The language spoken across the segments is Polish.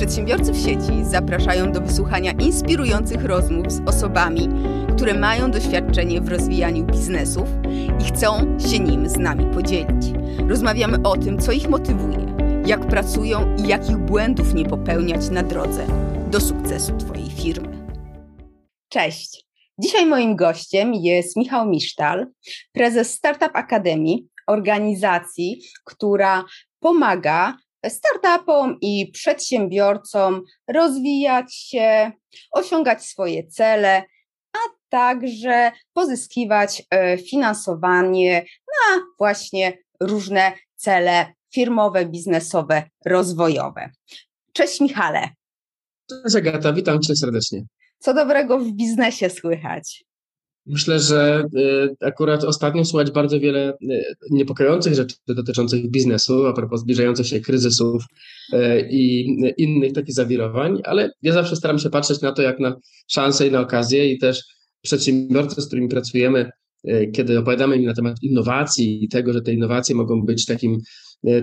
Przedsiębiorcy w sieci zapraszają do wysłuchania inspirujących rozmów z osobami, które mają doświadczenie w rozwijaniu biznesów i chcą się nim z nami podzielić. Rozmawiamy o tym, co ich motywuje, jak pracują i jakich błędów nie popełniać na drodze do sukcesu Twojej firmy. Cześć! Dzisiaj moim gościem jest Michał Misztal, prezes Startup Akademii, organizacji, która pomaga startupom i przedsiębiorcom rozwijać się, osiągać swoje cele, a także pozyskiwać e, finansowanie na właśnie różne cele firmowe, biznesowe, rozwojowe. Cześć Michale. Cześć Agata, witam cię serdecznie. Co dobrego w biznesie słychać? Myślę, że y, akurat ostatnio słuchać bardzo wiele y, niepokojących rzeczy dotyczących biznesu, a propos zbliżających się kryzysów y, i innych takich zawirowań, ale ja zawsze staram się patrzeć na to jak na szansę i na okazję i też przedsiębiorcy, z którymi pracujemy, kiedy opowiadamy im na temat innowacji i tego, że te innowacje mogą być takim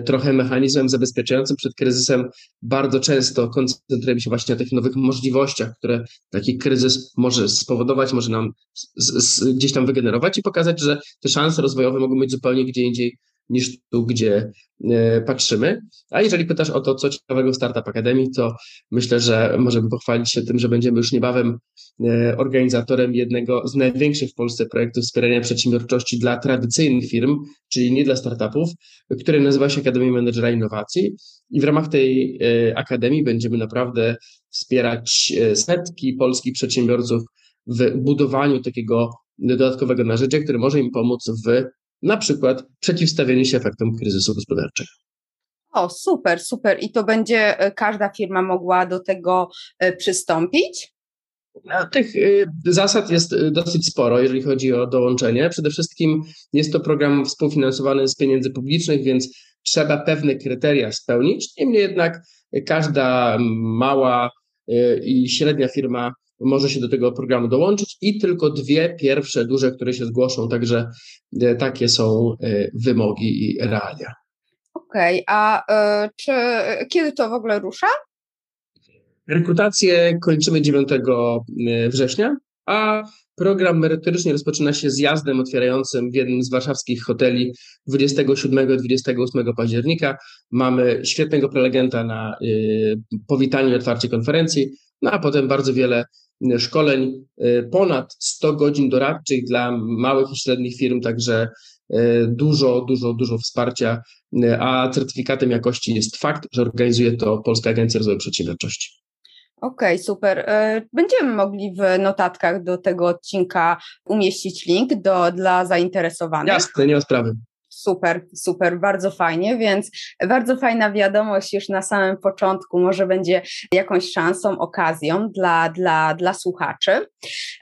trochę mechanizmem zabezpieczającym przed kryzysem. Bardzo często koncentrujemy się właśnie na tych nowych możliwościach, które taki kryzys może spowodować, może nam z, z, gdzieś tam wygenerować i pokazać, że te szanse rozwojowe mogą być zupełnie gdzie indziej niż tu, gdzie e, patrzymy. A jeżeli pytasz o to, co ciekawego w Startup Akademii, to myślę, że możemy pochwalić się tym, że będziemy już niebawem e, organizatorem jednego z największych w Polsce projektów wspierania przedsiębiorczości dla tradycyjnych firm, czyli nie dla startupów, który nazywa się Akademia Menedżera Innowacji. I w ramach tej e, akademii będziemy naprawdę wspierać setki polskich przedsiębiorców w budowaniu takiego dodatkowego narzędzia, które może im pomóc w na przykład przeciwstawienie się efektom kryzysu gospodarczego. O, super, super. I to będzie e, każda firma mogła do tego e, przystąpić? Tych e, zasad jest dosyć sporo, jeżeli chodzi o dołączenie. Przede wszystkim jest to program współfinansowany z pieniędzy publicznych, więc trzeba pewne kryteria spełnić. Niemniej jednak każda mała i średnia firma może się do tego programu dołączyć i tylko dwie pierwsze duże, które się zgłoszą, także e, takie są e, wymogi i realia. Okej, okay, a y, czy kiedy to w ogóle rusza? Rekrutację kończymy 9 września, a program merytorycznie rozpoczyna się zjazdem otwierającym w jednym z warszawskich hoteli 27-28 października. Mamy świetnego prelegenta na y, powitaniu i otwarcie konferencji, no a potem bardzo wiele szkoleń, y, ponad 100 godzin doradczych dla małych i średnich firm, także y, dużo, dużo, dużo wsparcia, y, a certyfikatem jakości jest fakt, że organizuje to Polska Agencja Rozwoju Przedsiębiorczości. Okej, okay, super. Będziemy mogli w notatkach do tego odcinka umieścić link do, dla zainteresowanych. Jasne, nie ma sprawy. Super, super, bardzo fajnie, więc bardzo fajna wiadomość już na samym początku, może będzie jakąś szansą, okazją dla, dla, dla słuchaczy.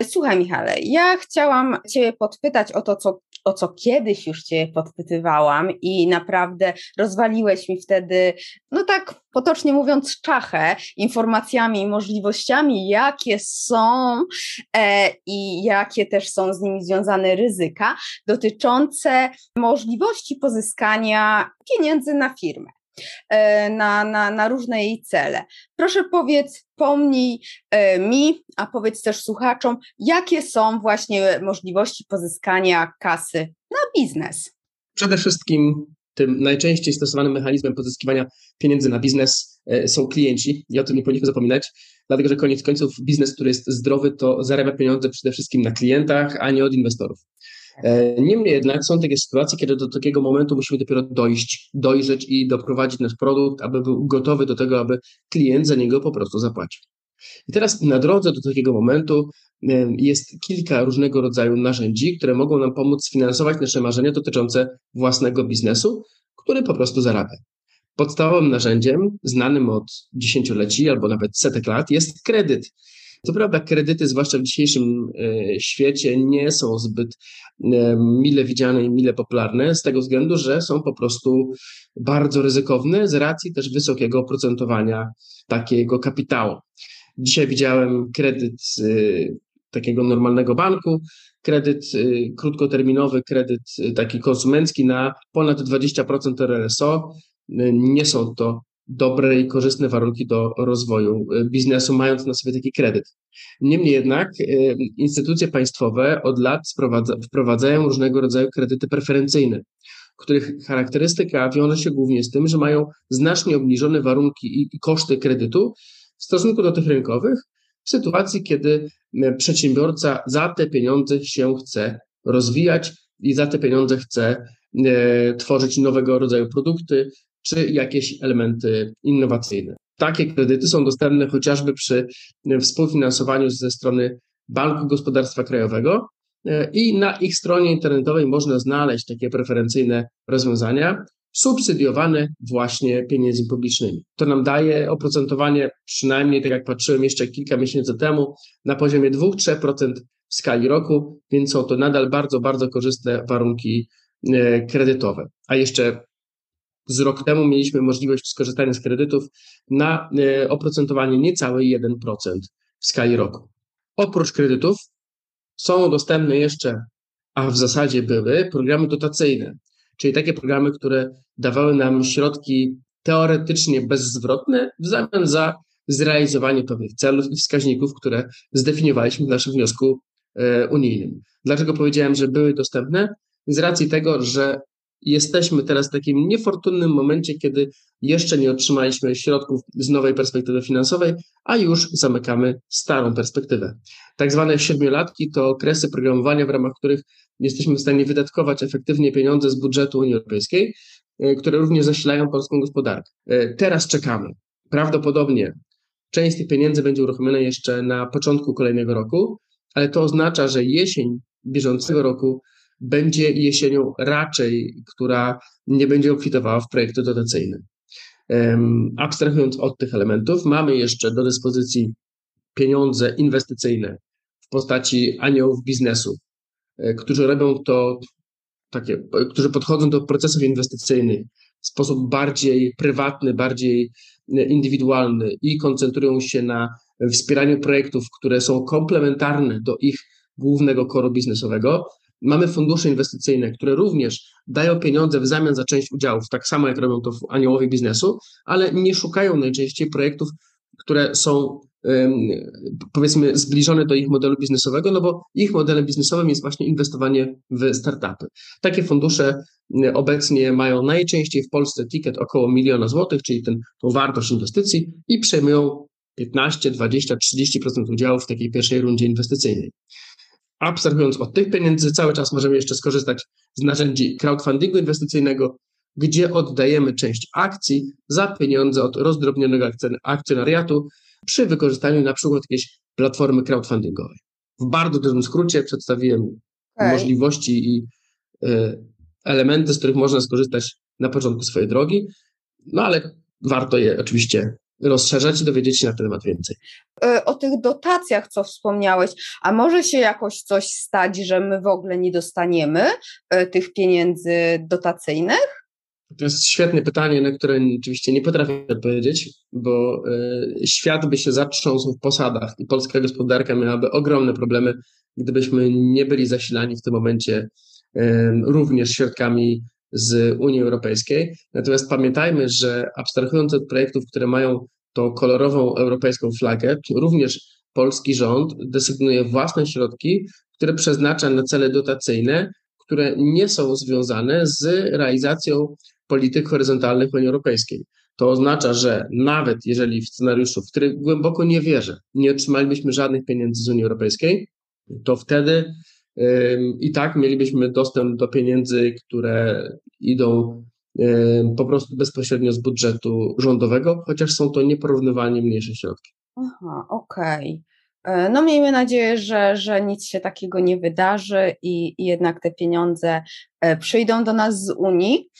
Słuchaj, Michale, ja chciałam Cię podpytać o to, co o co kiedyś już Cię podpytywałam i naprawdę rozwaliłeś mi wtedy, no tak potocznie mówiąc, czachę informacjami i możliwościami, jakie są e, i jakie też są z nimi związane ryzyka dotyczące możliwości pozyskania pieniędzy na firmę. E, na, na, na różne jej cele. Proszę powiedz, pomnij e, mi, a powiedz też słuchaczom, jakie są właśnie możliwości pozyskania kasy na biznes. Przede wszystkim tym najczęściej stosowanym mechanizmem pozyskiwania pieniędzy na biznes e, są klienci i o tym nie powinniśmy zapominać, dlatego że koniec końców biznes, który jest zdrowy, to zarabia pieniądze przede wszystkim na klientach, a nie od inwestorów. E, niemniej jednak są takie sytuacje, kiedy do takiego momentu musimy dopiero dojść, dojrzeć i doprowadzić nasz produkt, aby był gotowy do tego, aby klient za niego po prostu zapłacił. I teraz na drodze do takiego momentu e, jest kilka różnego rodzaju narzędzi, które mogą nam pomóc sfinansować nasze marzenia dotyczące własnego biznesu, który po prostu zarabia. Podstawowym narzędziem, znanym od dziesięcioleci albo nawet setek lat, jest kredyt. Co prawda, kredyty, zwłaszcza w dzisiejszym e, świecie, nie są zbyt e, mile widziane i mile popularne, z tego względu, że są po prostu bardzo ryzykowne z racji też wysokiego oprocentowania takiego kapitału. Dzisiaj widziałem kredyt e, takiego normalnego banku, kredyt krótkoterminowy, kredyt taki konsumencki na ponad 20% RSO. Nie są to dobre i korzystne warunki do rozwoju biznesu, mając na sobie taki kredyt. Niemniej jednak instytucje państwowe od lat wprowadzają różnego rodzaju kredyty preferencyjne, których charakterystyka wiąże się głównie z tym, że mają znacznie obniżone warunki i koszty kredytu w stosunku do tych rynkowych, w sytuacji, kiedy przedsiębiorca za te pieniądze się chce rozwijać i za te pieniądze chce e, tworzyć nowego rodzaju produkty czy jakieś elementy innowacyjne. Takie kredyty są dostępne chociażby przy współfinansowaniu ze strony Banku Gospodarstwa Krajowego e, i na ich stronie internetowej można znaleźć takie preferencyjne rozwiązania, subsydiowane właśnie pieniędzmi publicznymi. To nam daje oprocentowanie, przynajmniej tak jak patrzyłem jeszcze kilka miesięcy temu, na poziomie 2-3% w skali roku, więc są to nadal bardzo, bardzo korzystne warunki e, kredytowe. A jeszcze z rok temu mieliśmy możliwość skorzystania z kredytów na e, oprocentowanie niecałe 1% w skali roku. Oprócz kredytów są dostępne jeszcze, a w zasadzie były, programy dotacyjne, czyli takie programy, które dawały nam środki teoretycznie bezzwrotne w zamian za zrealizowanie pewnych celów i wskaźników, które zdefiniowaliśmy w naszym wniosku e, unijnym. Dlaczego powiedziałem, że były dostępne? Z racji tego, że jesteśmy teraz w takim niefortunnym momencie, kiedy jeszcze nie otrzymaliśmy środków z nowej perspektywy finansowej, a już zamykamy starą perspektywę. Tak zwane siedmiolatki to okresy programowania, w ramach których jesteśmy w stanie wydatkować efektywnie pieniądze z budżetu Unii Europejskiej, e, które również zasilają polską gospodarkę. E, teraz czekamy. Prawdopodobnie część tych pieniędzy będzie uruchomiona jeszcze na początku kolejnego roku, ale to oznacza, że jesień bieżącego roku będzie jesienią raczej, która nie będzie obfitowała w projekty dotacyjne. Abstrahując od tych elementów, mamy jeszcze do dyspozycji pieniądze inwestycyjne w postaci aniołów biznesu, e, którzy robią to takie, którzy podchodzą do procesów inwestycyjnych w sposób bardziej prywatny, bardziej e, indywidualny i koncentrują się na wspieraniu projektów, które są komplementarne do ich głównego koru biznesowego, Mamy fundusze inwestycyjne, które również dają pieniądze w zamian za część udziałów, tak samo jak robią to w aniołowie biznesu, ale nie szukają najczęściej projektów, które są powiedzmy zbliżone do ich modelu biznesowego, no bo ich modelem biznesowym jest właśnie inwestowanie w startupy. Takie fundusze obecnie mają najczęściej w Polsce ticket około miliona złotych, czyli ten, tą wartość inwestycji i przejmują 15, 20, 30% udziałów w takiej pierwszej rundzie inwestycyjnej abstrahując od tych pieniędzy, cały czas możemy jeszcze skorzystać z narzędzi crowdfundingu inwestycyjnego, gdzie oddajemy część akcji za pieniądze od rozdrobnionego akcjonariatu przy wykorzystaniu na przykład jakiejś platformy crowdfundingowej. W bardzo dużym skrócie przedstawiłem okay. możliwości i y, elementy, z których można skorzystać na początku swojej drogi, no ale warto je oczywiście rozszerzać i dowiedzieć się na ten temat więcej. E, o tych dotacjach, co wspomniałeś, a może się jakoś coś stać, że my w ogóle nie dostaniemy e, tych pieniędzy dotacyjnych? To jest świetne pytanie, na które oczywiście nie potrafię odpowiedzieć, bo e, świat by się zatrząsł w posadach i polska gospodarka miałaby ogromne problemy, gdybyśmy nie byli zasilani w tym momencie również środkami z Unii Europejskiej. Natomiast pamiętajmy, że abstrahując od projektów, które mają tą kolorową europejską flagę, również polski rząd desygnuje własne środki, które przeznacza na cele dotacyjne, które nie są związane z realizacją polityk horyzontalnych Unii Europejskiej. To oznacza, że nawet jeżeli w scenariuszu, w który głęboko nie wierzę, nie otrzymalibyśmy żadnych pieniędzy z Unii Europejskiej, to wtedy i tak mielibyśmy dostęp do pieniędzy, które idą po prostu bezpośrednio z budżetu rządowego, chociaż są to nieporównywalnie mniejsze środki. Aha, okej. Okay. No miejmy nadzieję, że, że nic się takiego nie wydarzy i, i, jednak te pieniądze e, przyjdą do nas z Unii.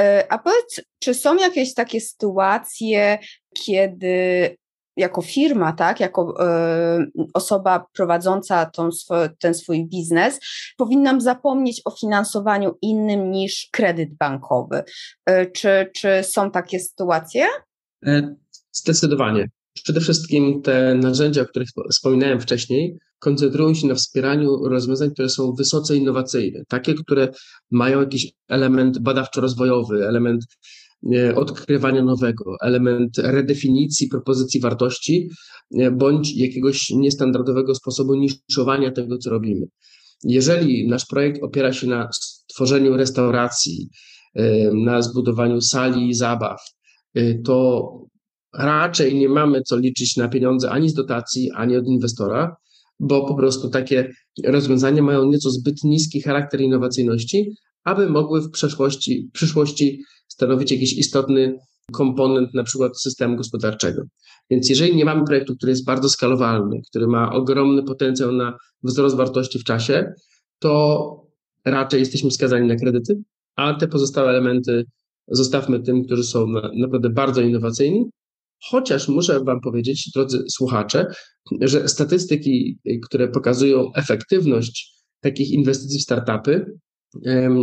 E, a powiedz, czy są jakieś takie sytuacje, kiedy jako firma, tak, jako y, osoba prowadząca tą ten swój biznes, powinnam zapomnieć o finansowaniu innym niż kredyt bankowy. Y, czy, czy są takie sytuacje? Zdecydowanie. Przede wszystkim te narzędzia, o których wspominałem wcześniej, koncentrują się na wspieraniu rozwiązań, które są wysoce innowacyjne, takie, które mają jakiś element badawczo-rozwojowy, element e, odkrywania nowego, element redefinicji propozycji wartości e, bądź jakiegoś niestandardowego sposobu niszowania tego, co robimy. Jeżeli nasz projekt opiera się na stworzeniu restauracji, na zbudowaniu sali zabaw, to raczej nie mamy co liczyć na pieniądze ani z dotacji, ani od inwestora, bo po prostu takie rozwiązania mają nieco zbyt niski charakter innowacyjności, aby mogły w przeszłości, przyszłości stanowić jakiś istotny komponent na przykład systemu gospodarczego. Więc jeżeli nie mamy projektu, który jest bardzo skalowalny, który ma ogromny potencjał na wzrost wartości w czasie, to raczej jesteśmy skazani na kredyty, a te pozostałe elementy zostawmy tym, którzy są naprawdę bardzo innowacyjni Chociaż muszę Wam powiedzieć, drodzy słuchacze, że statystyki, które pokazują efektywność takich inwestycji w startupy,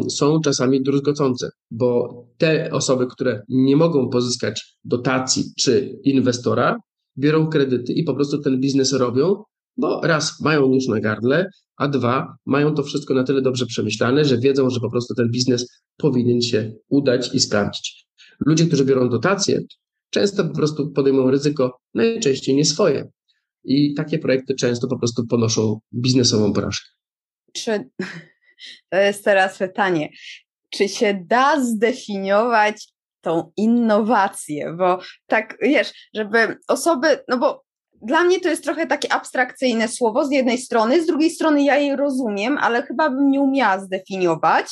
są czasami druzgocące, bo te osoby, które nie mogą pozyskać dotacji czy inwestora, biorą kredyty i po prostu ten biznes robią, bo raz mają nóż na gardle, a dwa mają to wszystko na tyle dobrze przemyślane, że wiedzą, że po prostu ten biznes powinien się udać i sprawdzić. Ludzie, którzy biorą dotacje, często po prostu podejmują ryzyko, najczęściej nie swoje. I takie projekty często po prostu ponoszą biznesową porażkę. Czy to jest teraz pytanie, czy się da zdefiniować tą innowację? Bo tak, wiesz, żeby osoby, no bo dla mnie to jest trochę takie abstrakcyjne słowo z jednej strony, z drugiej strony ja je rozumiem, ale chyba bym nie umiała zdefiniować.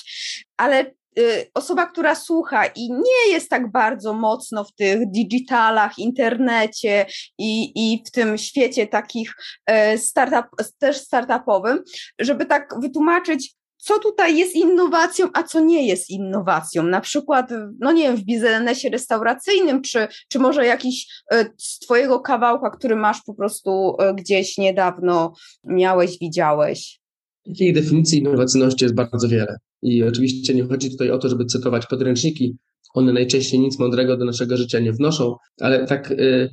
Ale Y, osoba, która słucha i nie jest tak bardzo mocno w tych digitalach, internecie i, i w tym świecie takich e, startup, też startupowym, żeby tak wytłumaczyć, co tutaj jest innowacją, a co nie jest innowacją. Na przykład, no nie wiem, w biznesie restauracyjnym, czy, czy może jakiś e, z Twojego kawałka, który masz po prostu e, gdzieś niedawno miałeś, widziałeś. Takich definicji innowacyjności jest bardzo wiele. I oczywiście nie chodzi tutaj o to, żeby cytować podręczniki. One najczęściej nic mądrego do naszego życia nie wnoszą, ale tak y,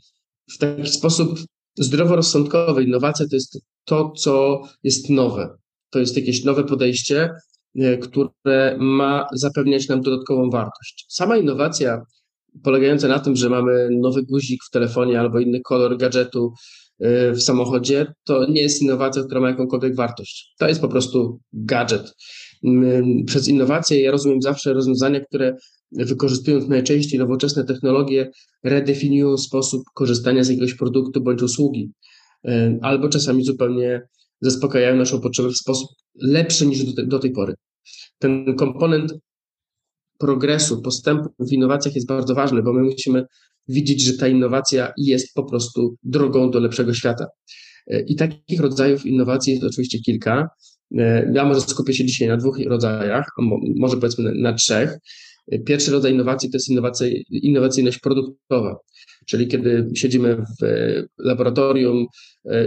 w taki sposób zdroworozsądkowy innowacja to jest to, co jest nowe. To jest jakieś nowe podejście, y, które ma zapewniać nam dodatkową wartość. Sama innowacja polegająca na tym, że mamy nowy guzik w telefonie albo inny kolor gadżetu y, w samochodzie, to nie jest innowacja, która ma jakąkolwiek wartość. To jest po prostu gadżet. Przez innowacje ja rozumiem zawsze rozwiązania, które wykorzystując najczęściej nowoczesne technologie, redefiniują sposób korzystania z jakiegoś produktu bądź usługi, albo czasami zupełnie zaspokajają naszą potrzebę w sposób lepszy niż do, do tej pory. Ten komponent progresu, postępu w innowacjach jest bardzo ważny, bo my musimy widzieć, że ta innowacja jest po prostu drogą do lepszego świata. I takich rodzajów innowacji jest oczywiście kilka. E, ja może skupię się dzisiaj na dwóch rodzajach, może powiedzmy na, trzech. Pierwszy rodzaj innowacji to jest innowacyjność produktowa, czyli kiedy siedzimy w laboratorium e,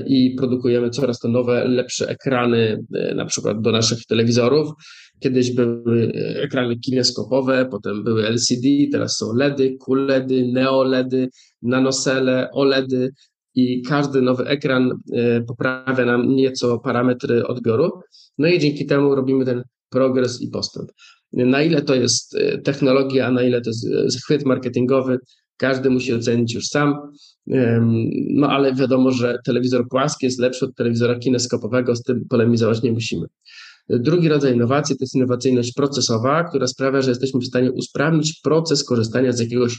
i produkujemy coraz to nowe, lepsze ekrany, e, na przykład do naszych telewizorów. Kiedyś były ekrany kineskopowe, potem były LCD, teraz są LEDy, QLEDy, NeoLEDy, nanosele, OLEDy i każdy nowy ekran e, poprawia nam nieco parametry odbioru. No i dzięki temu robimy ten progres i postęp. Na ile to jest e, technologia, a na ile to jest e, chwyt marketingowy, każdy musi ocenić już sam. No ale wiadomo, że telewizor płaski jest lepszy od telewizora kineskopowego, z tym polemizować nie musimy. Drugi rodzaj innowacji to jest innowacyjny procesowa, która sprawia, że jesteśmy w stanie usprawnić proces korzystania z jakiegoś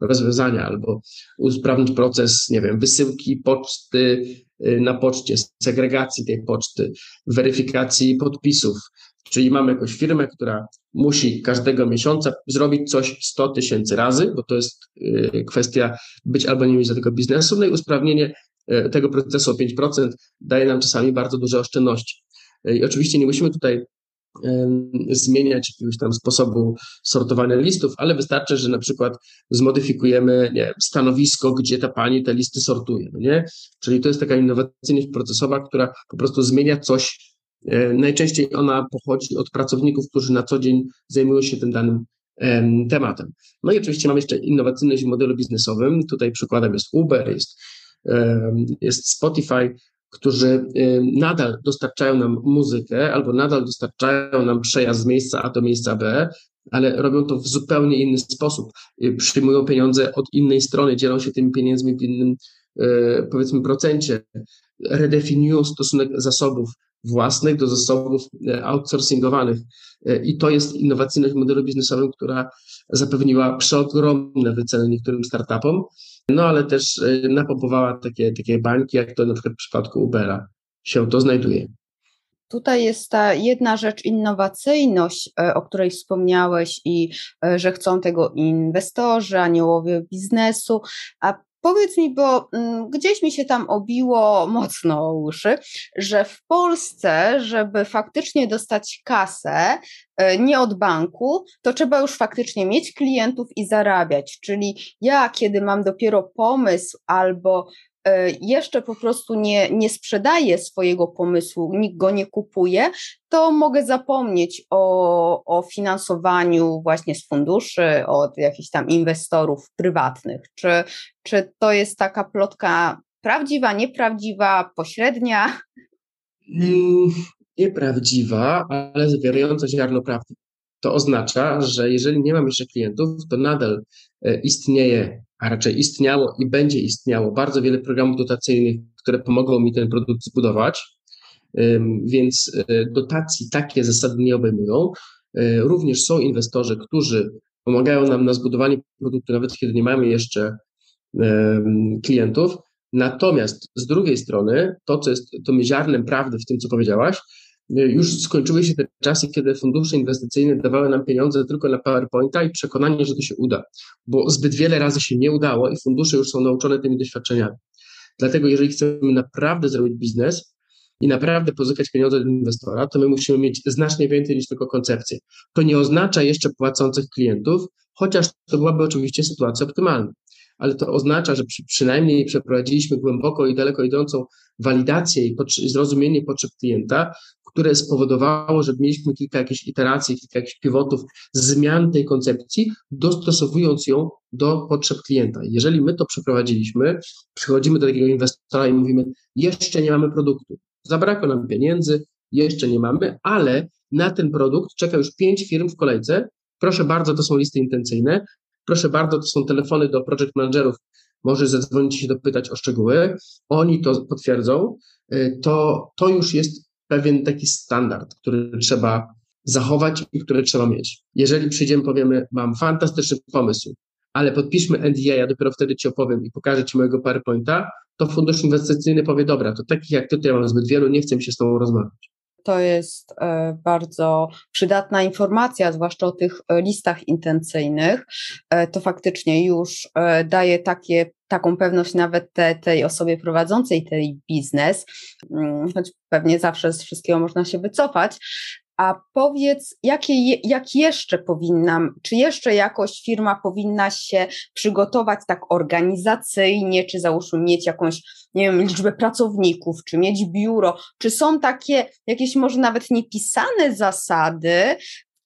rozwiązania albo usprawnić proces, nie wiem, wysyłki poczty y, na poczcie, segregacji tej poczty, weryfikacji podpisów. Czyli mamy jakąś firmę, która musi każdego miesiąca zrobić coś 100 tysięcy razy, bo to jest y, kwestia być albo nie mieć do tego biznesu, no i usprawnienie y, tego procesu o 5% daje nam czasami bardzo duże oszczędności. I oczywiście nie musimy tutaj zmieniać jakiegoś tam sposobu sortowania listów, ale wystarczy, że na przykład zmodyfikujemy nie, stanowisko, gdzie ta pani te listy sortuje. No nie? Czyli to jest taka innowacyjność procesowa, która po prostu zmienia coś. E, najczęściej ona pochodzi od pracowników, którzy na co dzień zajmują się tym danym tematem. No i oczywiście mamy jeszcze innowacyjność w modelu biznesowym. Tutaj przykładem jest Uber, jest, jest Spotify, którzy y, nadal dostarczają nam muzykę albo nadal dostarczają nam przejazd z miejsca A do miejsca B, ale robią to w zupełnie inny sposób. Przyjmują pieniądze od innej strony, dzielą się tymi pieniędzmi w innym, powiedzmy, procencie. Redefiniują stosunek zasobów własnych do zasobów outsourcingowanych. I to jest innowacyjność modelu biznesowym, która zapewniła przeogromne wyceny niektórym startupom, no ale też napompowała takie, takie bańki, jak to na przykład w przypadku Ubera się to znajduje. Tutaj jest ta jedna rzecz, innowacyjność, e, o której wspomniałeś, i e, że chcą tego inwestorzy, aniołowie biznesu. A Powiedz mi, bo mm, gdzieś mi się tam obiło mocno o uszy, że w Polsce, żeby faktycznie dostać kasę e, nie od banku, to trzeba już faktycznie mieć klientów i zarabiać. Czyli ja, kiedy mam dopiero pomysł albo jeszcze po prostu nie, nie sprzedaję swojego pomysłu, nikt go nie kupuje, to mogę zapomnieć o, o finansowaniu właśnie z funduszy, od jakichś tam inwestorów prywatnych. Czy, czy to jest taka plotka prawdziwa, nieprawdziwa, pośrednia? Mm, nieprawdziwa, ale zawierająca ziarno prawdy. To oznacza, że jeżeli nie mam jeszcze klientów, to nadal e, istnieje a raczej istniało i będzie istniało bardzo wiele programów dotacyjnych, które pomogą mi ten produkt zbudować, więc e, dotacji takie zasady nie obejmują. E, również są inwestorzy, którzy pomagają nam na zbudowanie produktu, nawet kiedy nie mamy jeszcze klientów. Natomiast z drugiej strony, to, co jest tym ziarnem prawdy w tym, co powiedziałaś, już skończyły się te czasy, kiedy fundusze inwestycyjne dawały nam pieniądze tylko na PowerPointa i przekonanie, że to się uda, bo zbyt wiele razy się nie udało i fundusze już są nauczone tymi doświadczeniami. Dlatego, jeżeli chcemy naprawdę zrobić biznes i naprawdę pozyskać pieniądze od inwestora, to my musimy mieć znacznie więcej niż tylko koncepcję. To nie oznacza jeszcze płacących klientów, chociaż to byłaby oczywiście sytuacja optymalna ale to oznacza, że przy, przynajmniej przeprowadziliśmy głęboko i daleko idącą walidację i zrozumienie potrzeb klienta, które spowodowało, że mieliśmy kilka jakichś iteracji, kilka jakichś pivotów, zmian tej koncepcji, dostosowując ją do potrzeb klienta. Jeżeli my to przeprowadziliśmy, przychodzimy do takiego inwestora i mówimy, jeszcze nie mamy produktu, zabrakło nam pieniędzy, jeszcze nie mamy, ale na ten produkt czeka już pięć firm w kolejce. Proszę bardzo, to są listy intencyjne. Proszę bardzo, to są telefony do project managerów. Możesz zadzwonić się dopytać o szczegóły. Oni to potwierdzą. Y, to, to już jest pewien taki standard, który trzeba zachować i który trzeba mieć. Jeżeli przyjdziemy, powiemy, mam fantastyczny pomysł, ale podpiszmy NDA, ja dopiero wtedy ci opowiem i pokażę ci mojego PowerPointa, to fundusz inwestycyjny powie, dobra, to takich jak ty, to ja mam zbyt wielu, nie chcę mi się z tobą rozmawiać. To jest e, bardzo przydatna informacja, zwłaszcza o tych e, listach intencyjnych. E, to faktycznie już daje takie, taką pewność nawet te, tej osobie prowadzącej tej biznes, mm, choć pewnie zawsze z wszystkiego można się wycofać, a powiedz, jakie, jak jeszcze powinnam, czy jeszcze jakoś firma powinna się przygotować tak organizacyjnie, czy załóżmy mieć jakąś, nie wiem, liczbę pracowników, czy mieć biuro, czy są takie jakieś może nawet niepisane zasady,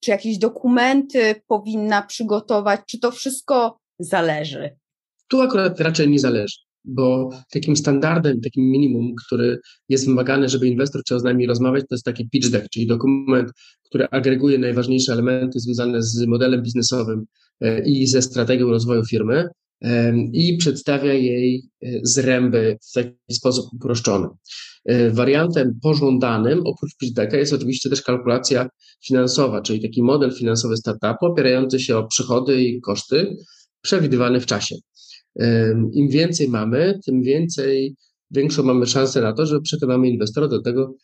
czy jakieś dokumenty powinna przygotować, czy to wszystko zależy? Tu akurat raczej nie zależy bo takim standardem, takim minimum, który jest wymagany, żeby inwestor chciał z nami rozmawiać, to jest taki pitch deck, czyli dokument, który agreguje najważniejsze elementy związane z modelem biznesowym e, i ze strategią rozwoju firmy i przedstawia jej e, zręby w taki sposób uproszczony. E, wariantem pożądanym oprócz pitch jest oczywiście też kalkulacja finansowa, czyli taki model finansowy startupu opierający się o przychody i koszty przewidywane w czasie. Im więcej mamy, tym więcej, większą mamy szansę na to, że przekonamy inwestora do tego,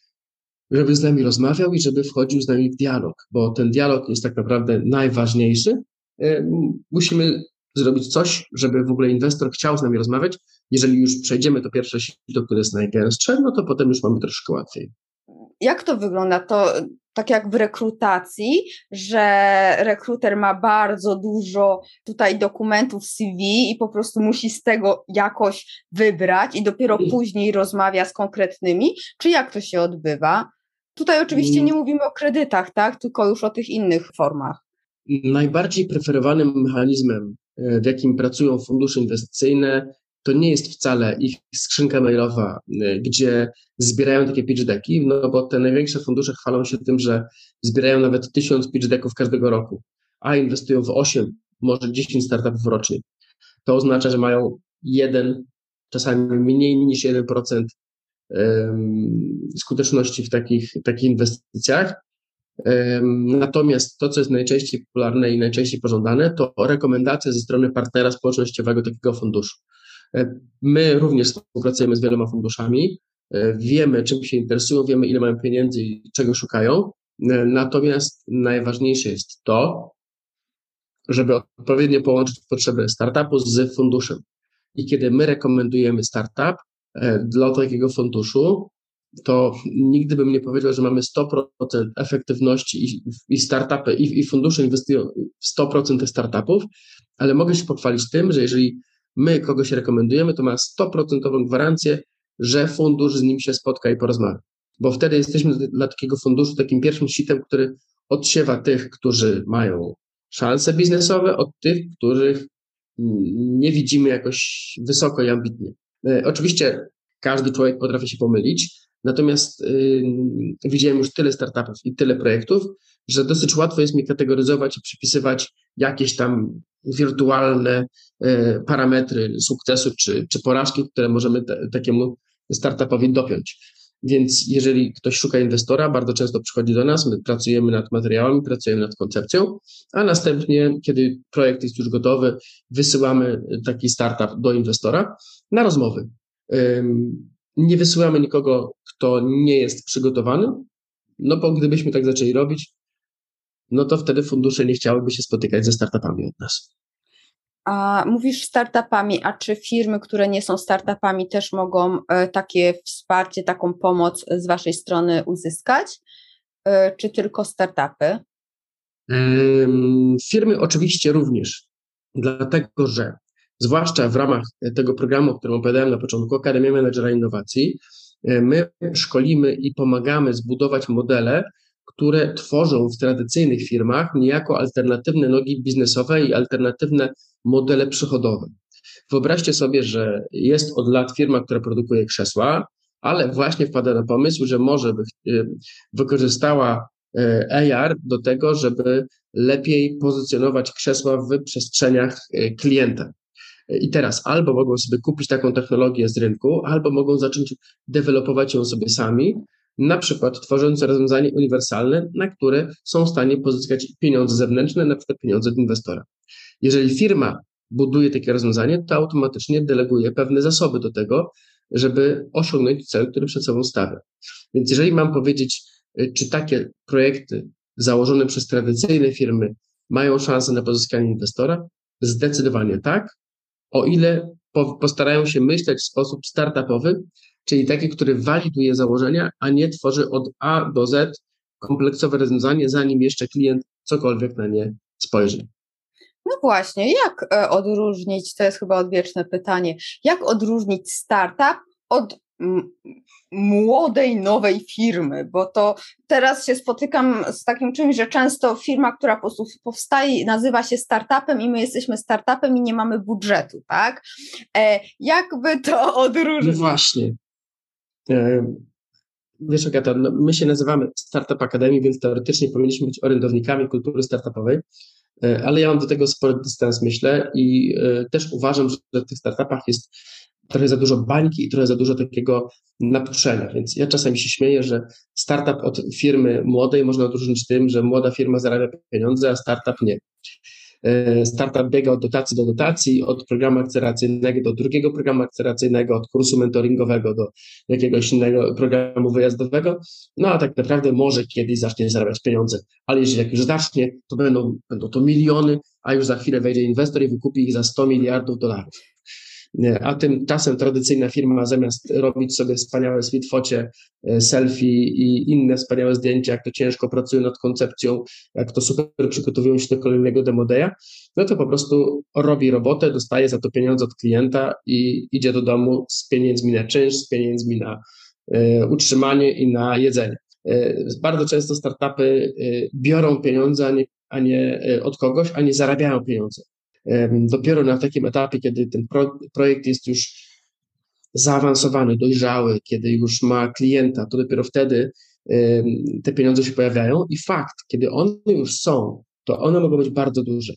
żeby z nami rozmawiał i żeby wchodził z nami w dialog, bo ten dialog jest tak naprawdę najważniejszy. Musimy zrobić coś, żeby w ogóle inwestor chciał z nami rozmawiać. Jeżeli już przejdziemy to pierwsze sito, które jest najgęstsze, no to potem już mamy troszkę łatwiej. Jak to wygląda? To tak jak w rekrutacji, że rekruter ma bardzo dużo tutaj dokumentów CV i po prostu musi z tego jakoś wybrać i dopiero mm. później rozmawia z konkretnymi, czy jak to się odbywa? Tutaj oczywiście mm. nie mówimy o kredytach, tak, tylko już o tych innych formach. Najbardziej preferowanym mechanizmem, e, w jakim pracują fundusze inwestycyjne, to nie jest wcale ich skrzynka mailowa, y, gdzie zbierają takie pitch decki, no bo te największe fundusze chwalą się tym, że zbierają nawet tysiąc pitch decków każdego roku. a inwestują w 8, może 10 startupów rocznie. To oznacza, że mają jeden, czasami mniej niż 1% skuteczności w takich, takich inwestycjach. Natomiast to, co jest najczęściej popularne i najczęściej pożądane, to rekomendacje ze strony partnera społecznościowego takiego funduszu. E, my również współpracujemy z wieloma funduszami, e, wiemy, czym się interesują, wiemy, ile mają pieniędzy i czego szukają. E, natomiast najważniejsze jest to, żeby odpowiednio połączyć potrzeby startupu z funduszem. I kiedy my rekomendujemy startup dla takiego funduszu, to nigdy bym nie powiedział, że mamy 100% efektywności i, i startupy, i, i fundusze inwestują w 100% tych startupów, ale mogę się pochwalić tym, że jeżeli my kogoś rekomendujemy, to ma 100% gwarancję, że fundusz z nim się spotka i porozmawia. Bo wtedy jesteśmy dla takiego funduszu takim pierwszym sitem, który odsiewa tych, którzy mają szanse biznesowe, od tych, których nie widzimy jakoś wysoko i ambitnie. E, oczywiście każdy człowiek potrafi się pomylić, natomiast yy, widziałem już tyle startupów i tyle projektów, że dosyć łatwo jest mi kategoryzować i przypisywać jakieś tam wirtualne e, parametry sukcesu czy, czy porażki, które możemy te, takiemu startupowi dopiąć. Więc jeżeli ktoś szuka inwestora, bardzo często przychodzi do nas, my pracujemy nad materiałami, pracujemy nad koncepcją, a następnie, kiedy projekt jest już gotowy, wysyłamy taki startup do inwestora na rozmowy. Nie wysyłamy nikogo, kto nie jest przygotowany, no bo gdybyśmy tak zaczęli robić, no to wtedy fundusze nie chciałyby się spotykać ze startupami od nas. A mówisz startupami, a czy firmy, które nie są startupami, też mogą e, takie wsparcie, taką pomoc z Waszej strony uzyskać, e, czy tylko startupy? Firmy oczywiście również, dlatego że zwłaszcza w ramach tego programu, o którym opowiadałem na początku, Akademia Menedżera Innowacji, e, my szkolimy i pomagamy zbudować modele, które tworzą w tradycyjnych firmach niejako alternatywne nogi biznesowe i alternatywne modele przychodowe. Wyobraźcie sobie, że jest od lat firma, która produkuje krzesła, ale właśnie wpada na pomysł, że może by y, wykorzystała y, AR do tego, żeby lepiej pozycjonować krzesła w przestrzeniach y, klienta. I teraz albo mogą sobie kupić taką technologię z rynku, albo mogą zacząć dewelopować ją sobie sami, na przykład tworząc rozwiązanie uniwersalne, na które są w stanie pozyskać pieniądze zewnętrzne, na przykład pieniądze od inwestora. Jeżeli firma buduje takie rozwiązanie, to automatycznie deleguje pewne zasoby do tego, żeby osiągnąć cel, który przed sobą stawia. Więc jeżeli mam powiedzieć, y, czy takie projekty założone przez tradycyjne firmy mają szansę na pozyskanie inwestora, zdecydowanie tak, o ile postarają się myśleć w sposób startupowy, czyli taki, który waliduje założenia, a nie tworzy od A do Z kompleksowe rozwiązanie, zanim jeszcze klient cokolwiek na nie spojrzy. No właśnie, jak e, odróżnić, to jest chyba odwieczne pytanie, jak odróżnić startup od młodej, nowej firmy, bo to teraz się spotykam z takim czymś, że często firma, która po prostu powstaje, nazywa się startupem i my jesteśmy startupem i nie mamy budżetu, tak? E, jakby to odróżnić? No właśnie. E, wiesz, Agata, no my się nazywamy Startup Academy, więc teoretycznie powinniśmy być orędownikami kultury startupowej, e, ale ja mam do tego spory dystans, myślę, i e, też uważam, że w tych startupach jest trochę za dużo bańki i trochę za dużo takiego naturzenia. Więc ja czasami się śmieję, że startup od firmy młodej można odróżnić tym, że młoda firma zarabia pieniądze, a startup nie. E, startup biega od dotacji do dotacji, od programu akceleracyjnego do drugiego programu akceleracyjnego, od kursu mentoringowego do jakiegoś innego programu wyjazdowego, no a tak naprawdę może kiedyś zacznie zarabiać pieniądze, ale jeżeli jak już zacznie, to będą, będą to miliony, a już za chwilę wejdzie inwestor i wykupi ich za 100 miliardów dolarów. A tymczasem tradycyjna firma zamiast robić sobie wspaniałe sweetfocie, e, selfie i inne wspaniałe zdjęcia, jak to ciężko pracują nad koncepcją, jak to super przygotowują się do kolejnego demodeja, no to po prostu robi robotę, dostaje za to pieniądze od klienta i idzie do domu z pieniędzmi na czynsz, z pieniędzmi na y, utrzymanie i na jedzenie. Bardzo często startupy biorą pieniądze, a nie, a nie od kogoś, a nie zarabiają pieniądze. Dopiero na takim etapie, kiedy ten pro, projekt jest już zaawansowany, dojrzały, kiedy już ma klienta, to dopiero wtedy te pieniądze się pojawiają i fakt, kiedy one już są, to one mogą być bardzo duże.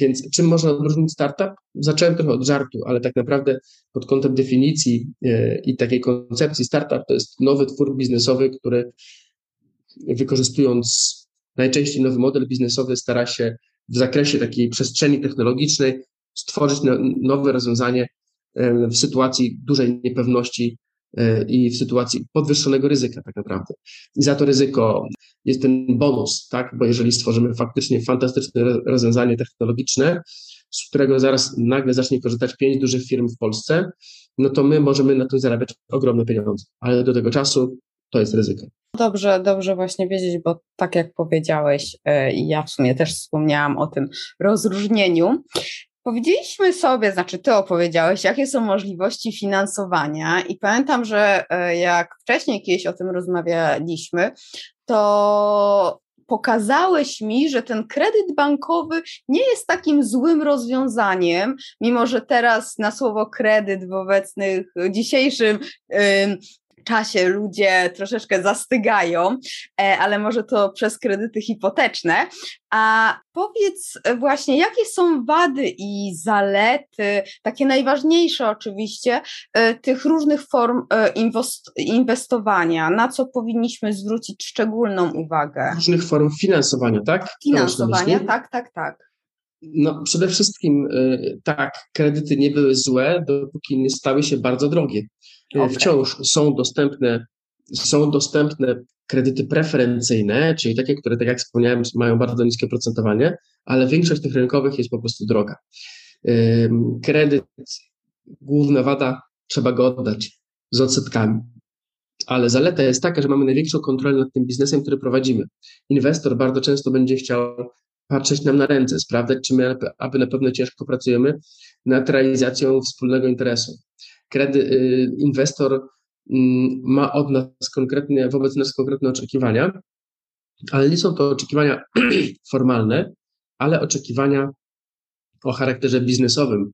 Więc czym można odróżnić startup? Zacząłem trochę od żartu, ale tak naprawdę pod kątem definicji e, i takiej koncepcji startup to jest nowy twór biznesowy, który wykorzystując najczęściej nowy model biznesowy stara się w zakresie takiej przestrzeni technologicznej stworzyć nowe rozwiązanie w sytuacji dużej niepewności e, i w sytuacji podwyższonego ryzyka tak naprawdę. I za to ryzyko jest ten bonus, tak? Bo jeżeli stworzymy faktycznie fantastyczne rozwiązanie technologiczne, z którego zaraz nagle zacznie korzystać pięć dużych firm w Polsce, no to my możemy na tym zarabiać ogromne pieniądze. Ale do tego czasu to jest ryzyko. Dobrze, dobrze właśnie wiedzieć, bo tak jak powiedziałeś, e, ja w sumie też wspomniałam o tym rozróżnieniu. Powiedzieliśmy sobie, znaczy ty opowiedziałeś, jakie są możliwości finansowania, i pamiętam, że e, jak wcześniej kiedyś o tym rozmawialiśmy, to pokazałeś mi, że ten kredyt bankowy nie jest takim złym rozwiązaniem, mimo że teraz na słowo kredyt w obecnych dzisiejszym czasie ludzie troszeczkę zastygają, e, ale może to przez kredyty hipoteczne. A powiedz właśnie, jakie są wady i zalety, takie najważniejsze oczywiście, e, tych różnych form e, inwestowania, na co powinniśmy zwrócić szczególną uwagę? Różnych form finansowania, tak? Finansowania, tak, tak, tak. No, przede wszystkim tak, kredyty nie były złe, dopóki nie stały się bardzo drogie. Okay. Wciąż są dostępne, są dostępne kredyty preferencyjne, czyli takie, które, tak jak wspomniałem, mają bardzo niskie procentowanie, ale większość tych rynkowych jest po prostu droga. Kredyt, główna wada, trzeba go oddać z odsetkami. Ale zaleta jest taka, że mamy największą kontrolę nad tym biznesem, który prowadzimy. Inwestor bardzo często będzie chciał patrzeć nam na ręce, sprawdzać, czy my, aby na pewno ciężko pracujemy nad realizacją wspólnego interesu kredy, y, inwestor mm, ma od nas konkretnie, wobec nas konkretne oczekiwania, ale nie są to oczekiwania formalne, ale oczekiwania o charakterze biznesowym.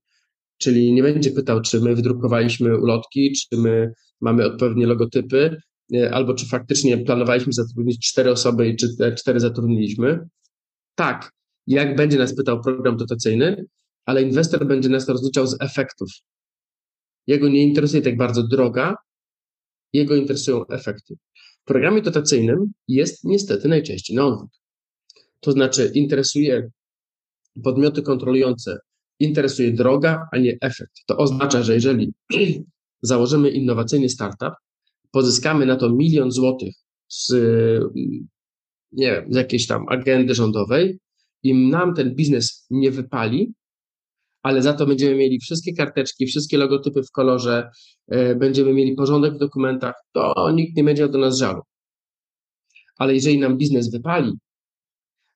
Czyli nie będzie pytał, czy my wydrukowaliśmy ulotki, czy my mamy odpowiednie logotypy, y, albo czy faktycznie planowaliśmy zatrudnić cztery osoby i czy te cztery zatrudniliśmy. Tak, jak będzie nas pytał program dotacyjny, ale inwestor będzie nas rozliczał z efektów. Jego nie interesuje tak bardzo droga, jego interesują efekty. W programie dotacyjnym jest niestety najczęściej na odwrót. To znaczy interesuje podmioty kontrolujące, interesuje droga, a nie efekt. To oznacza, że jeżeli założymy innowacyjny startup, pozyskamy na to milion złotych z, z jakiejś tam agendy rządowej i nam ten biznes nie wypali, ale za to będziemy mieli wszystkie karteczki, wszystkie logotypy w kolorze, e, będziemy mieli porządek w dokumentach, to nikt nie będzie do nas żalu. Ale jeżeli nam biznes wypali,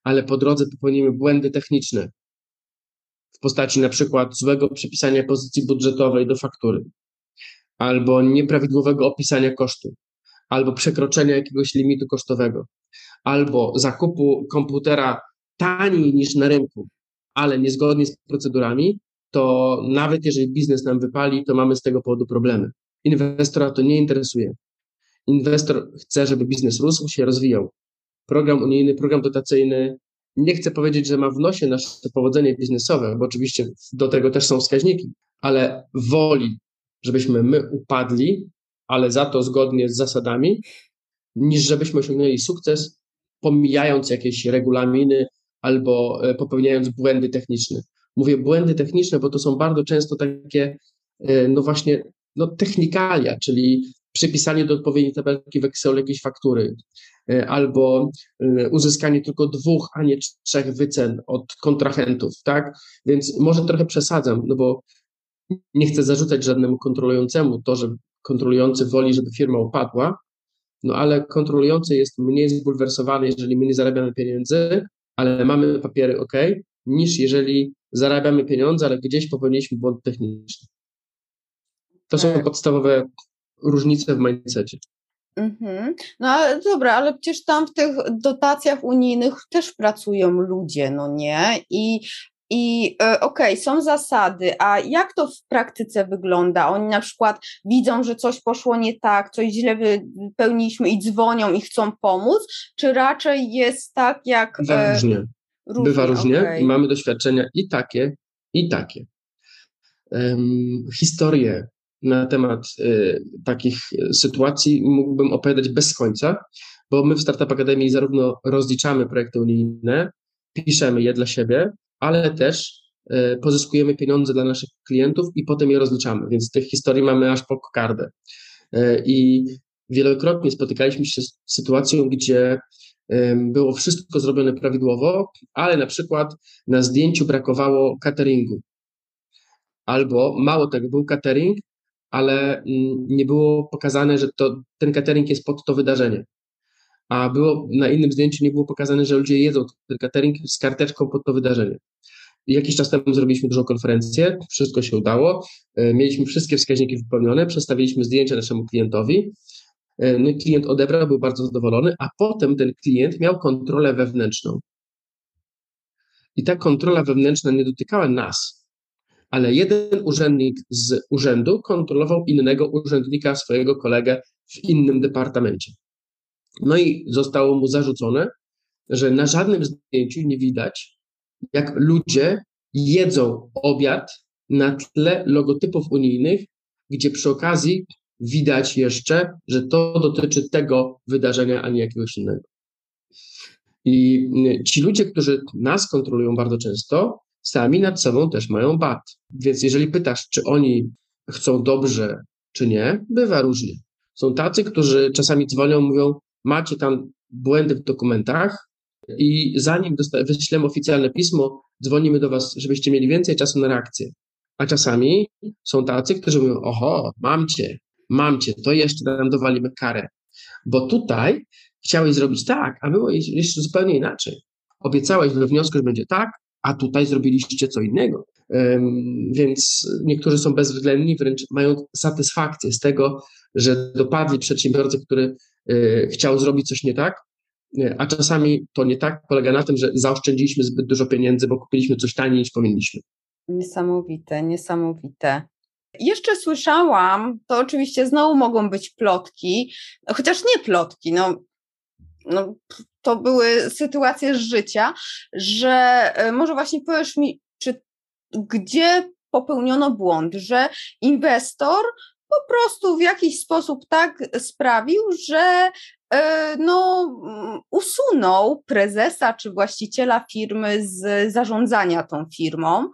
ale po drodze popełnimy błędy techniczne w postaci na przykład złego przypisania pozycji budżetowej do faktury, albo nieprawidłowego opisania kosztu, albo przekroczenia jakiegoś limitu kosztowego, albo zakupu komputera taniej niż na rynku, ale niezgodnie z procedurami, to nawet jeżeli biznes nam wypali, to mamy z tego powodu problemy. Inwestora to nie interesuje. Inwestor chce, żeby biznes rósł, się rozwijał. Program unijny, program dotacyjny, nie chcę powiedzieć, że ma w nosie nasze powodzenie biznesowe, bo oczywiście do tego też są wskaźniki, ale woli, żebyśmy my upadli, ale za to zgodnie z zasadami, niż żebyśmy osiągnęli sukces, pomijając jakieś regulaminy, albo e, popełniając błędy techniczne. Mówię błędy techniczne, bo to są bardzo często takie, e, no właśnie, no technikalia, czyli przypisanie do odpowiedniej tabelki w Excelu jakiejś faktury, e, albo uzyskanie tylko dwóch, a nie trzech wycen od kontrahentów, tak? Więc może trochę przesadzam, no bo nie chcę zarzucać żadnemu kontrolującemu to, że kontrolujący woli, żeby firma upadła, no ale kontrolujący jest mniej zbulwersowany, jeżeli my nie zarabiamy pieniędzy, ale mamy papiery ok, niż jeżeli zarabiamy pieniądze, ale gdzieś popełniliśmy błąd techniczny. To są tak. podstawowe różnice w mindsetie. Mhm. No ale dobra, ale przecież tam w tych dotacjach unijnych też pracują ludzie, no nie? I I e, okej, okay, są zasady, a jak to w praktyce wygląda? Oni na przykład widzą, że coś poszło nie tak, coś źle wypełniliśmy i dzwonią i chcą pomóc, czy raczej jest tak jak. Bywa e, różnie. różnie. Bywa różnie okay. i mamy doświadczenia i takie, i takie. Um, historie na temat y, takich sytuacji mógłbym opowiadać bez końca, bo my w Startup Akademii zarówno rozliczamy projekty unijne, piszemy je dla siebie, ale też y, pozyskujemy pieniądze dla naszych klientów i potem je rozliczamy, więc tych historii mamy aż po kokardę. Y, I wielokrotnie spotykaliśmy się z sytuacją, gdzie było wszystko zrobione prawidłowo, ale na przykład na zdjęciu brakowało cateringu. Albo mało tego, był catering, ale mm, nie było pokazane, że to, ten catering jest pod to wydarzenie. A było na innym zdjęciu nie było pokazane, że ludzie jedzą ten catering z karteczką pod to wydarzenie. Jakiś czas temu zrobiliśmy dużą konferencję, wszystko się udało, e, mieliśmy wszystkie wskaźniki wypełnione, przedstawiliśmy zdjęcia naszemu klientowi. E, no klient odebrał, był bardzo zadowolony, a potem ten klient miał kontrolę wewnętrzną. I ta kontrola wewnętrzna nie dotykała nas, ale jeden urzędnik z urzędu kontrolował innego urzędnika, swojego kolegę w innym departamencie. No i zostało mu zarzucone, że na żadnym zdjęciu nie widać, jak ludzie jedzą obiad na tle logotypów unijnych, gdzie przy okazji widać jeszcze, że to dotyczy tego wydarzenia, a nie jakiegoś innego. I ci ludzie, którzy nas kontrolują bardzo często, sami nad sobą też mają bat. Więc jeżeli pytasz, czy oni chcą dobrze, czy nie, bywa różnie. Są tacy, którzy czasami dzwonią, mówią, macie tam błędy w dokumentach i zanim wyślemy oficjalne pismo, dzwonimy do was, żebyście mieli więcej czasu na reakcję. A czasami są tacy, którzy mówią, oho, mam cię, mam cię, to jeszcze nam dowalimy karę. Bo tutaj chciałeś zrobić tak, a było jeszcze zupełnie inaczej. Obiecałeś we wniosku, że będzie tak, a tutaj zrobiliście co innego. Więc niektórzy są bezwzględni, wręcz mają satysfakcję z tego, że dopadli przedsiębiorcę, który chciał zrobić coś nie tak, e, a czasami to nie tak polega na tym, że zaoszczędziliśmy zbyt dużo pieniędzy, bo kupiliśmy coś taniej niż powinniśmy. Niesamowite, niesamowite. Jeszcze słyszałam, to oczywiście znowu mogą być plotki, chociaż nie plotki, no, no to były sytuacje z życia, że e, może właśnie powiesz mi, czy gdzie popełniono błąd, że inwestor po prostu w jakiś sposób tak sprawił, że e, no, usunął prezesa czy właściciela firmy z zarządzania tą firmą.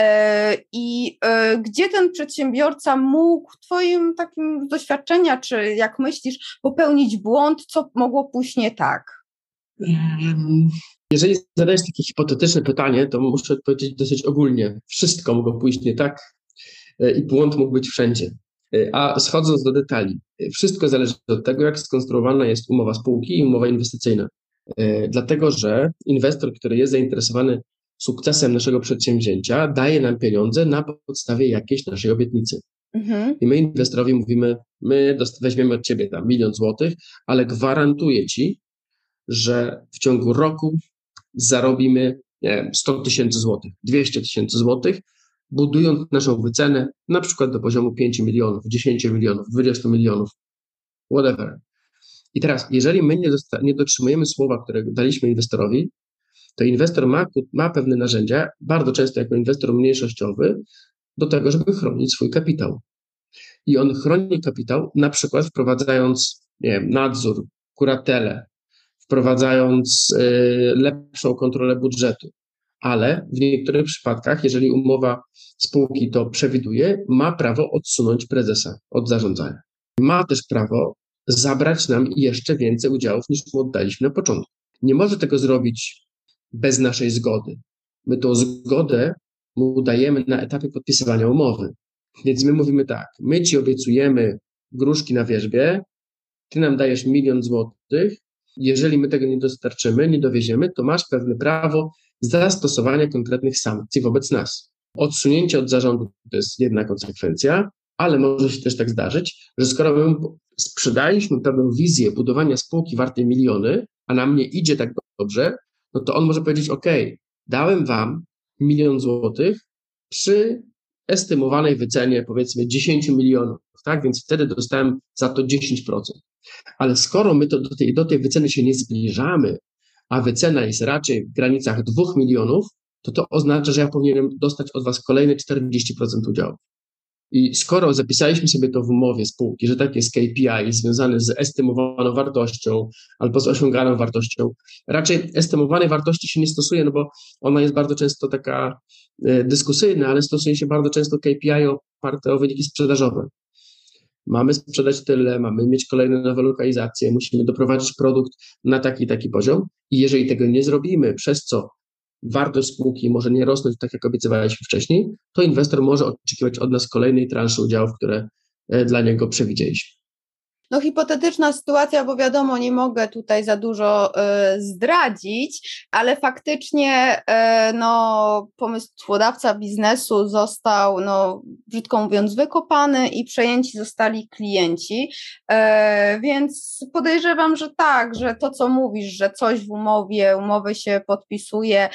E, I gdzie ten przedsiębiorca mógł, Twoim takim doświadczenia, czy jak myślisz, popełnić błąd, co mogło pójść nie tak? Jeżeli zadajesz takie hipotetyczne pytanie, to muszę odpowiedzieć dosyć ogólnie. Wszystko mogło pójść nie tak e, i błąd mógł być wszędzie. E, a schodząc do detali, e, wszystko zależy od tego, jak skonstruowana jest umowa spółki i umowa inwestycyjna. Dlatego, że inwestor, który jest zainteresowany sukcesem naszego przedsięwzięcia, daje nam pieniądze na podstawie jakiejś naszej obietnicy. Mhm. I my inwestorowi mówimy, my weźmiemy od ciebie tam milion złotych, ale gwarantuję ci, że w ciągu roku zarobimy nie wiem, 100 tysięcy złotych, 200 tysięcy złotych, budując naszą wycenę na przykład do poziomu 5 milionów, 10 milionów, 20 milionów, whatever. I teraz, jeżeli my nie, nie dotrzymujemy słowa, którego daliśmy inwestorowi, to inwestor ma, ma pewne narzędzia, bardzo często jako inwestor mniejszościowy, do tego, żeby chronić swój kapitał. I on chroni kapitał, na przykład wprowadzając nie wiem, nadzór, kuratelę, wprowadzając y, lepszą kontrolę budżetu. Ale w niektórych przypadkach, jeżeli umowa spółki to przewiduje, ma prawo odsunąć prezesa od zarządzania. Ma też prawo zabrać nam jeszcze więcej udziałów niż mu oddaliśmy na początku. Nie może tego zrobić bez naszej zgody. My tą zgodę mu dajemy na etapie podpisywania umowy. Więc my mówimy tak, my ci obiecujemy gruszki na wierzbie, ty nam dajesz milion złotych, jeżeli my tego nie dostarczymy, nie dowieziemy, to masz pewne prawo zastosowania konkretnych sankcji wobec nas. Odsunięcie od zarządu to jest jedna konsekwencja, ale może się też tak zdarzyć, że skoro my sprzedaliśmy pewną wizję budowania spółki wartej miliony, a nam nie idzie tak dobrze, no to on może powiedzieć: OK, dałem wam milion złotych przy estymowanej wycenie powiedzmy 10 milionów, tak? Więc wtedy dostałem za to 10%. Ale skoro my to do tej, do tej wyceny się nie zbliżamy, a wycena jest raczej w granicach 2 milionów, to to oznacza, że ja powinienem dostać od Was kolejne 40% udziałów. I skoro zapisaliśmy sobie to w umowie spółki, że takie jest KPI związane z estymowaną wartością albo z osiąganą wartością, raczej estymowanej wartości się nie stosuje, no bo ona jest bardzo często taka e, dyskusyjna, ale stosuje się bardzo często KPI oparte o wyniki sprzedażowe. Mamy sprzedać tyle, mamy mieć kolejne nowe lokalizacje, musimy doprowadzić produkt na taki taki poziom i jeżeli tego nie zrobimy, przez co wartość spółki może nie rosnąć tak, jak obiecywaliśmy wcześniej, to inwestor może oczekiwać od nas kolejnej transzy udziałów, które e, dla niego przewidzieliśmy. No hipotetyczna sytuacja, bo wiadomo, nie mogę tutaj za dużo y, zdradzić, ale faktycznie y, no, pomysłodawca biznesu został, no, brzydko mówiąc, wykopany i przejęci zostali klienci, y, więc podejrzewam, że tak, że to, co mówisz, że coś w umowie, umowy się podpisuje,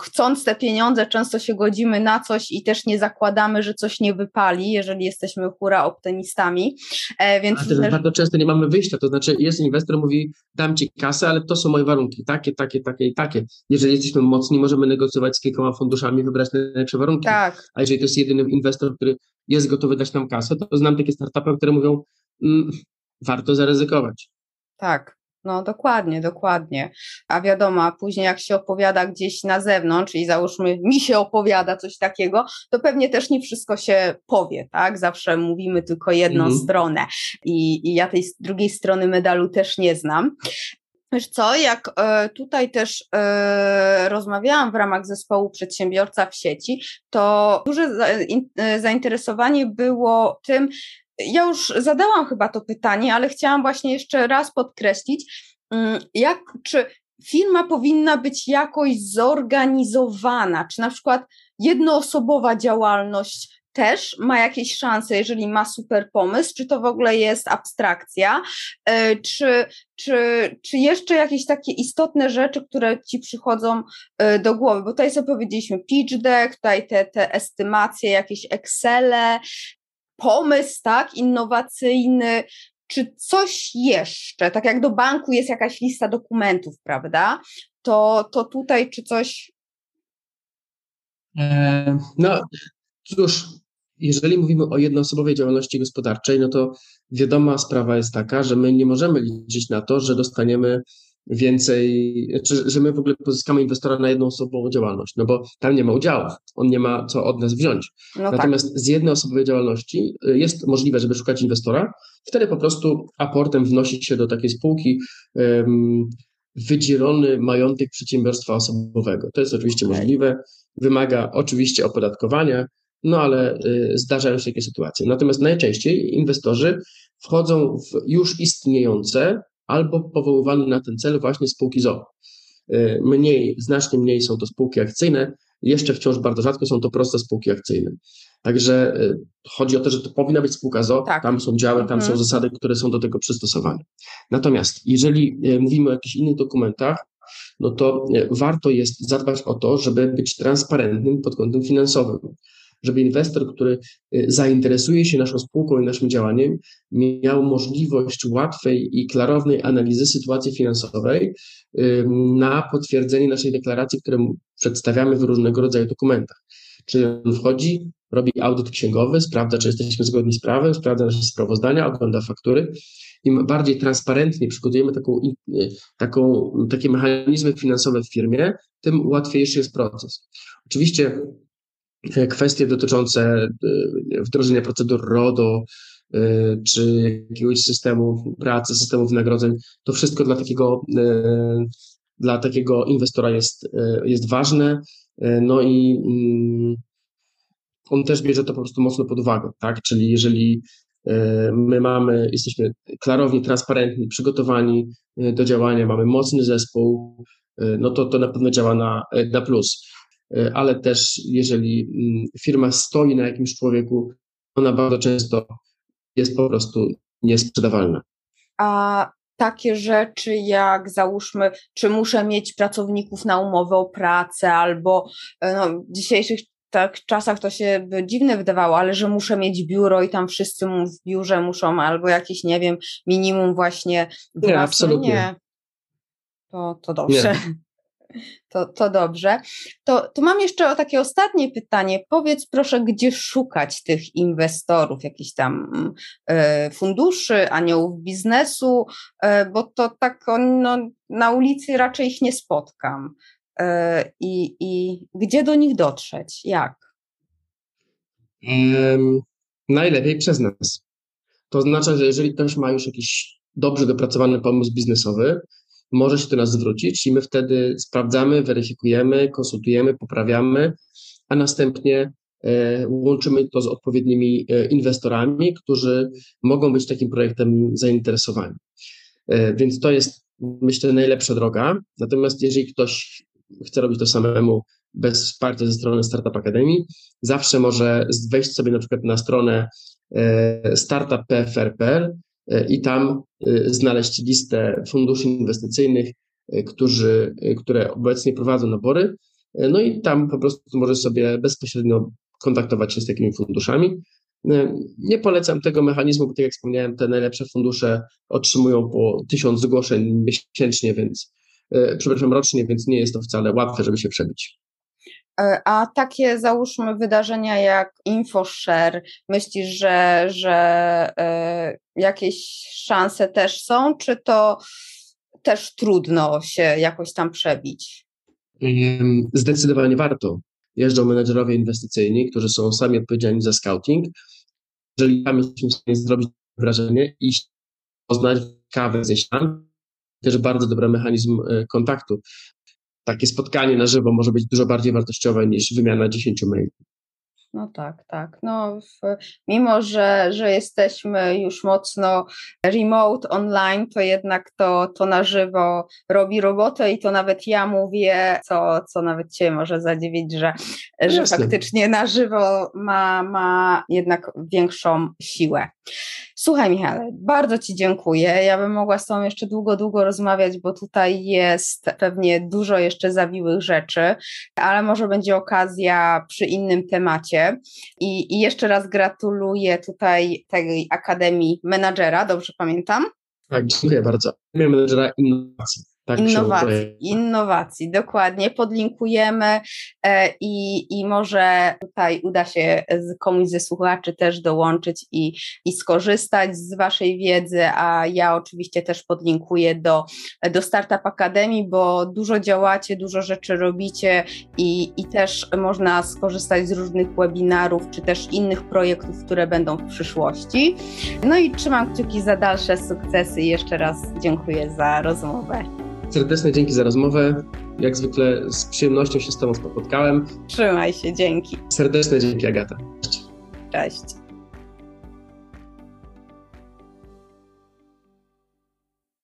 chcąc te pieniądze, często się godzimy na coś i też nie zakładamy, że coś nie wypali, jeżeli jesteśmy hura optymistami. E, więc Ale też bardzo często nie mamy wyjścia, to znaczy jest inwestor, mówi dam ci kasę, ale to są moje warunki, takie, takie, takie i takie. Jeżeli jesteśmy mocni, możemy negocjować z kilkoma funduszami, wybrać najlepsze warunki. Tak. A jeżeli to jest jedyny inwestor, który jest gotowy dać nam kasę, to znam takie startupy, które mówią, mm, warto zaryzykować. Tak. No dokładnie, dokładnie. A wiadomo, a później jak się opowiada gdzieś na zewnątrz i załóżmy mi się opowiada coś takiego, to pewnie też nie wszystko się powie, tak? Zawsze mówimy tylko jedną mhm. stronę i, i ja tej drugiej strony medalu też nie znam. Wiesz co, jak e, tutaj też e, rozmawiałam w ramach zespołu Przedsiębiorca w sieci, to duże e, zainteresowanie było tym, ja już zadałam chyba to pytanie, ale chciałam właśnie jeszcze raz podkreślić, mm, jak, czy firma powinna być jakoś zorganizowana, czy na przykład jednoosobowa działalność też ma jakieś szanse, jeżeli ma super pomysł, czy to w ogóle jest abstrakcja, e, czy, czy, czy jeszcze jakieś takie istotne rzeczy, które ci przychodzą e, do głowy, bo tutaj sobie powiedzieliśmy pitch deck, tutaj te, te estymacje, jakieś Excele, pomysł, tak, innowacyjny, czy coś jeszcze, tak jak do banku jest jakaś lista dokumentów, prawda? To, to tutaj czy coś. E, no, cóż, jeżeli mówimy o jednoosobowej działalności gospodarczej, no to wiadoma sprawa jest taka, że my nie możemy liczyć na to, że dostaniemy więcej, czy, że my w ogóle pozyskamy inwestora na jedną osobową działalność, no bo tam nie ma udziałów, on nie ma co od nas wziąć. No tak. Natomiast tak. z jednoosobowej działalności y, jest możliwe, żeby szukać inwestora, wtedy po prostu aportem wnosi się do takiej spółki um, wydzielony majątek przedsiębiorstwa osobowego. To jest oczywiście okay. możliwe, wymaga oczywiście opodatkowania, no ale y, zdarzają się takie sytuacje. Natomiast najczęściej inwestorzy wchodzą w już istniejące albo powoływane na ten cel właśnie spółki ZO. Y, mniej, znacznie mniej są to spółki akcyjne, jeszcze wciąż bardzo rzadko są to proste spółki akcyjne. Także y, chodzi o to, że to powinna być spółka ZO, tak. tam są działy, tam mhm. są zasady, które są do tego przystosowane. Natomiast jeżeli y, mówimy o jakichś innych dokumentach, no to warto jest zadbać o to, żeby być transparentnym pod kątem finansowym żeby inwestor, który y, zainteresuje się naszą spółką i naszym działaniem, miał możliwość łatwej i klarownej analizy sytuacji finansowej na potwierdzenie naszej deklaracji, które przedstawiamy w różnego rodzaju dokumentach. Czyli on wchodzi, robi audyt księgowy, sprawdza, czy jesteśmy zgodni z prawem, sprawdza nasze sprawozdania, ogląda faktury. Im bardziej transparentnie przygotujemy taką, y, taką, takie mechanizmy finansowe w firmie, tym łatwiejszy jest proces. Oczywiście kwestie dotyczące e, wdrożenia procedur RODO, e, czy jakiegoś systemu pracy, systemu wynagrodzeń, to wszystko dla takiego, dla takiego inwestora jest, jest ważne. No i mm, on też bierze to po prostu mocno pod uwagę, tak? Czyli jeżeli my mamy, jesteśmy klarowni, transparentni, przygotowani do działania, mamy mocny zespół, no to to na pewno działa na, na plus. E, ale też jeżeli mm, firma stoi na jakimś człowieku, ona bardzo często jest po prostu niesprzedawalna. A takie rzeczy jak załóżmy, czy muszę mieć pracowników na umowę o pracę, albo e, no, w dzisiejszych tak czasach to się by dziwne wydawało, ale że muszę mieć biuro i tam wszyscy w biurze muszą, albo jakiś, nie wiem, minimum właśnie. Nie, absolutnie. Nie. To, to dobrze. Nie. To, to dobrze. To, to mam jeszcze takie ostatnie pytanie. Powiedz proszę, gdzie szukać tych inwestorów, jakichś tam e, funduszy, aniołów biznesu, e, bo to tak no, na ulicy raczej ich nie spotkam. E, I, I gdzie do nich dotrzeć? Jak? Um, najlepiej przez nas. To oznacza, że jeżeli ktoś ma już jakiś dobrze dopracowany pomysł biznesowy, może się do nas zwrócić i my wtedy sprawdzamy, weryfikujemy, konsultujemy, poprawiamy, a następnie e, łączymy to z odpowiednimi e, inwestorami, którzy mogą być takim projektem zainteresowani. E, więc to jest, myślę, najlepsza droga. Natomiast jeżeli ktoś chce robić to samemu, bez wsparcia ze strony Startup Akademii, zawsze może wejść sobie na przykład na stronę startup.pfr.pl i tam e, znaleźć listę funduszy inwestycyjnych, e, którzy, które obecnie prowadzą nabory. No i tam po prostu możesz sobie bezpośrednio kontaktować się z takimi funduszami. Nie polecam tego mechanizmu, bo tak jak wspomniałem, te najlepsze fundusze otrzymują po tysiąc zgłoszeń miesięcznie, więc przepraszam, rocznie, więc nie jest to wcale łatwe, żeby się przebić. E, a takie załóżmy wydarzenia jak InfoShare, myślisz, że, że e, jakieś szanse też są, czy to też trudno się jakoś tam przebić? Zdecydowanie warto. Jeżdżą menedżerowie inwestycyjni, którzy są sami odpowiedzialni za scouting. Jeżeli tam jesteśmy w stanie zrobić wrażenie i poznać kawę ze ścian, też bardzo dobry mechanizm e, kontaktu takie spotkanie na żywo może być dużo bardziej wartościowe niż wymiana 10 maili. No tak, tak. No, w, mimo, że, że jesteśmy już mocno remote, online, to jednak to, to na żywo robi robotę i to nawet ja mówię, co, co nawet Cię może zadziwić, że, że faktycznie na żywo ma, ma jednak większą siłę. Słuchaj, Michale, bardzo Ci dziękuję. Ja bym mogła z Tobą jeszcze długo, długo rozmawiać, bo tutaj jest pewnie dużo jeszcze zawiłych rzeczy, ale może będzie okazja przy innym temacie. I, i jeszcze raz gratuluję tutaj tej Akademii Menadżera, dobrze pamiętam? Tak, dziękuję bardzo. Akademia Menadżera Innowacji. Tak innowacji, innowacji, dokładnie. Podlinkujemy e, i, i może tutaj uda się komuś ze słuchaczy też dołączyć i, i skorzystać z Waszej wiedzy, a ja oczywiście też podlinkuję do, do Startup Akademii, bo dużo działacie, dużo rzeczy robicie i, i też można skorzystać z różnych webinarów, czy też innych projektów, które będą w przyszłości. No i trzymam kciuki za dalsze sukcesy jeszcze raz dziękuję za rozmowę. Serdeczne dzięki za rozmowę. Jak zwykle z przyjemnością się z Tobą spotkałem. Trzymaj się, dzięki. Serdeczne dzięki, Agata. Cześć.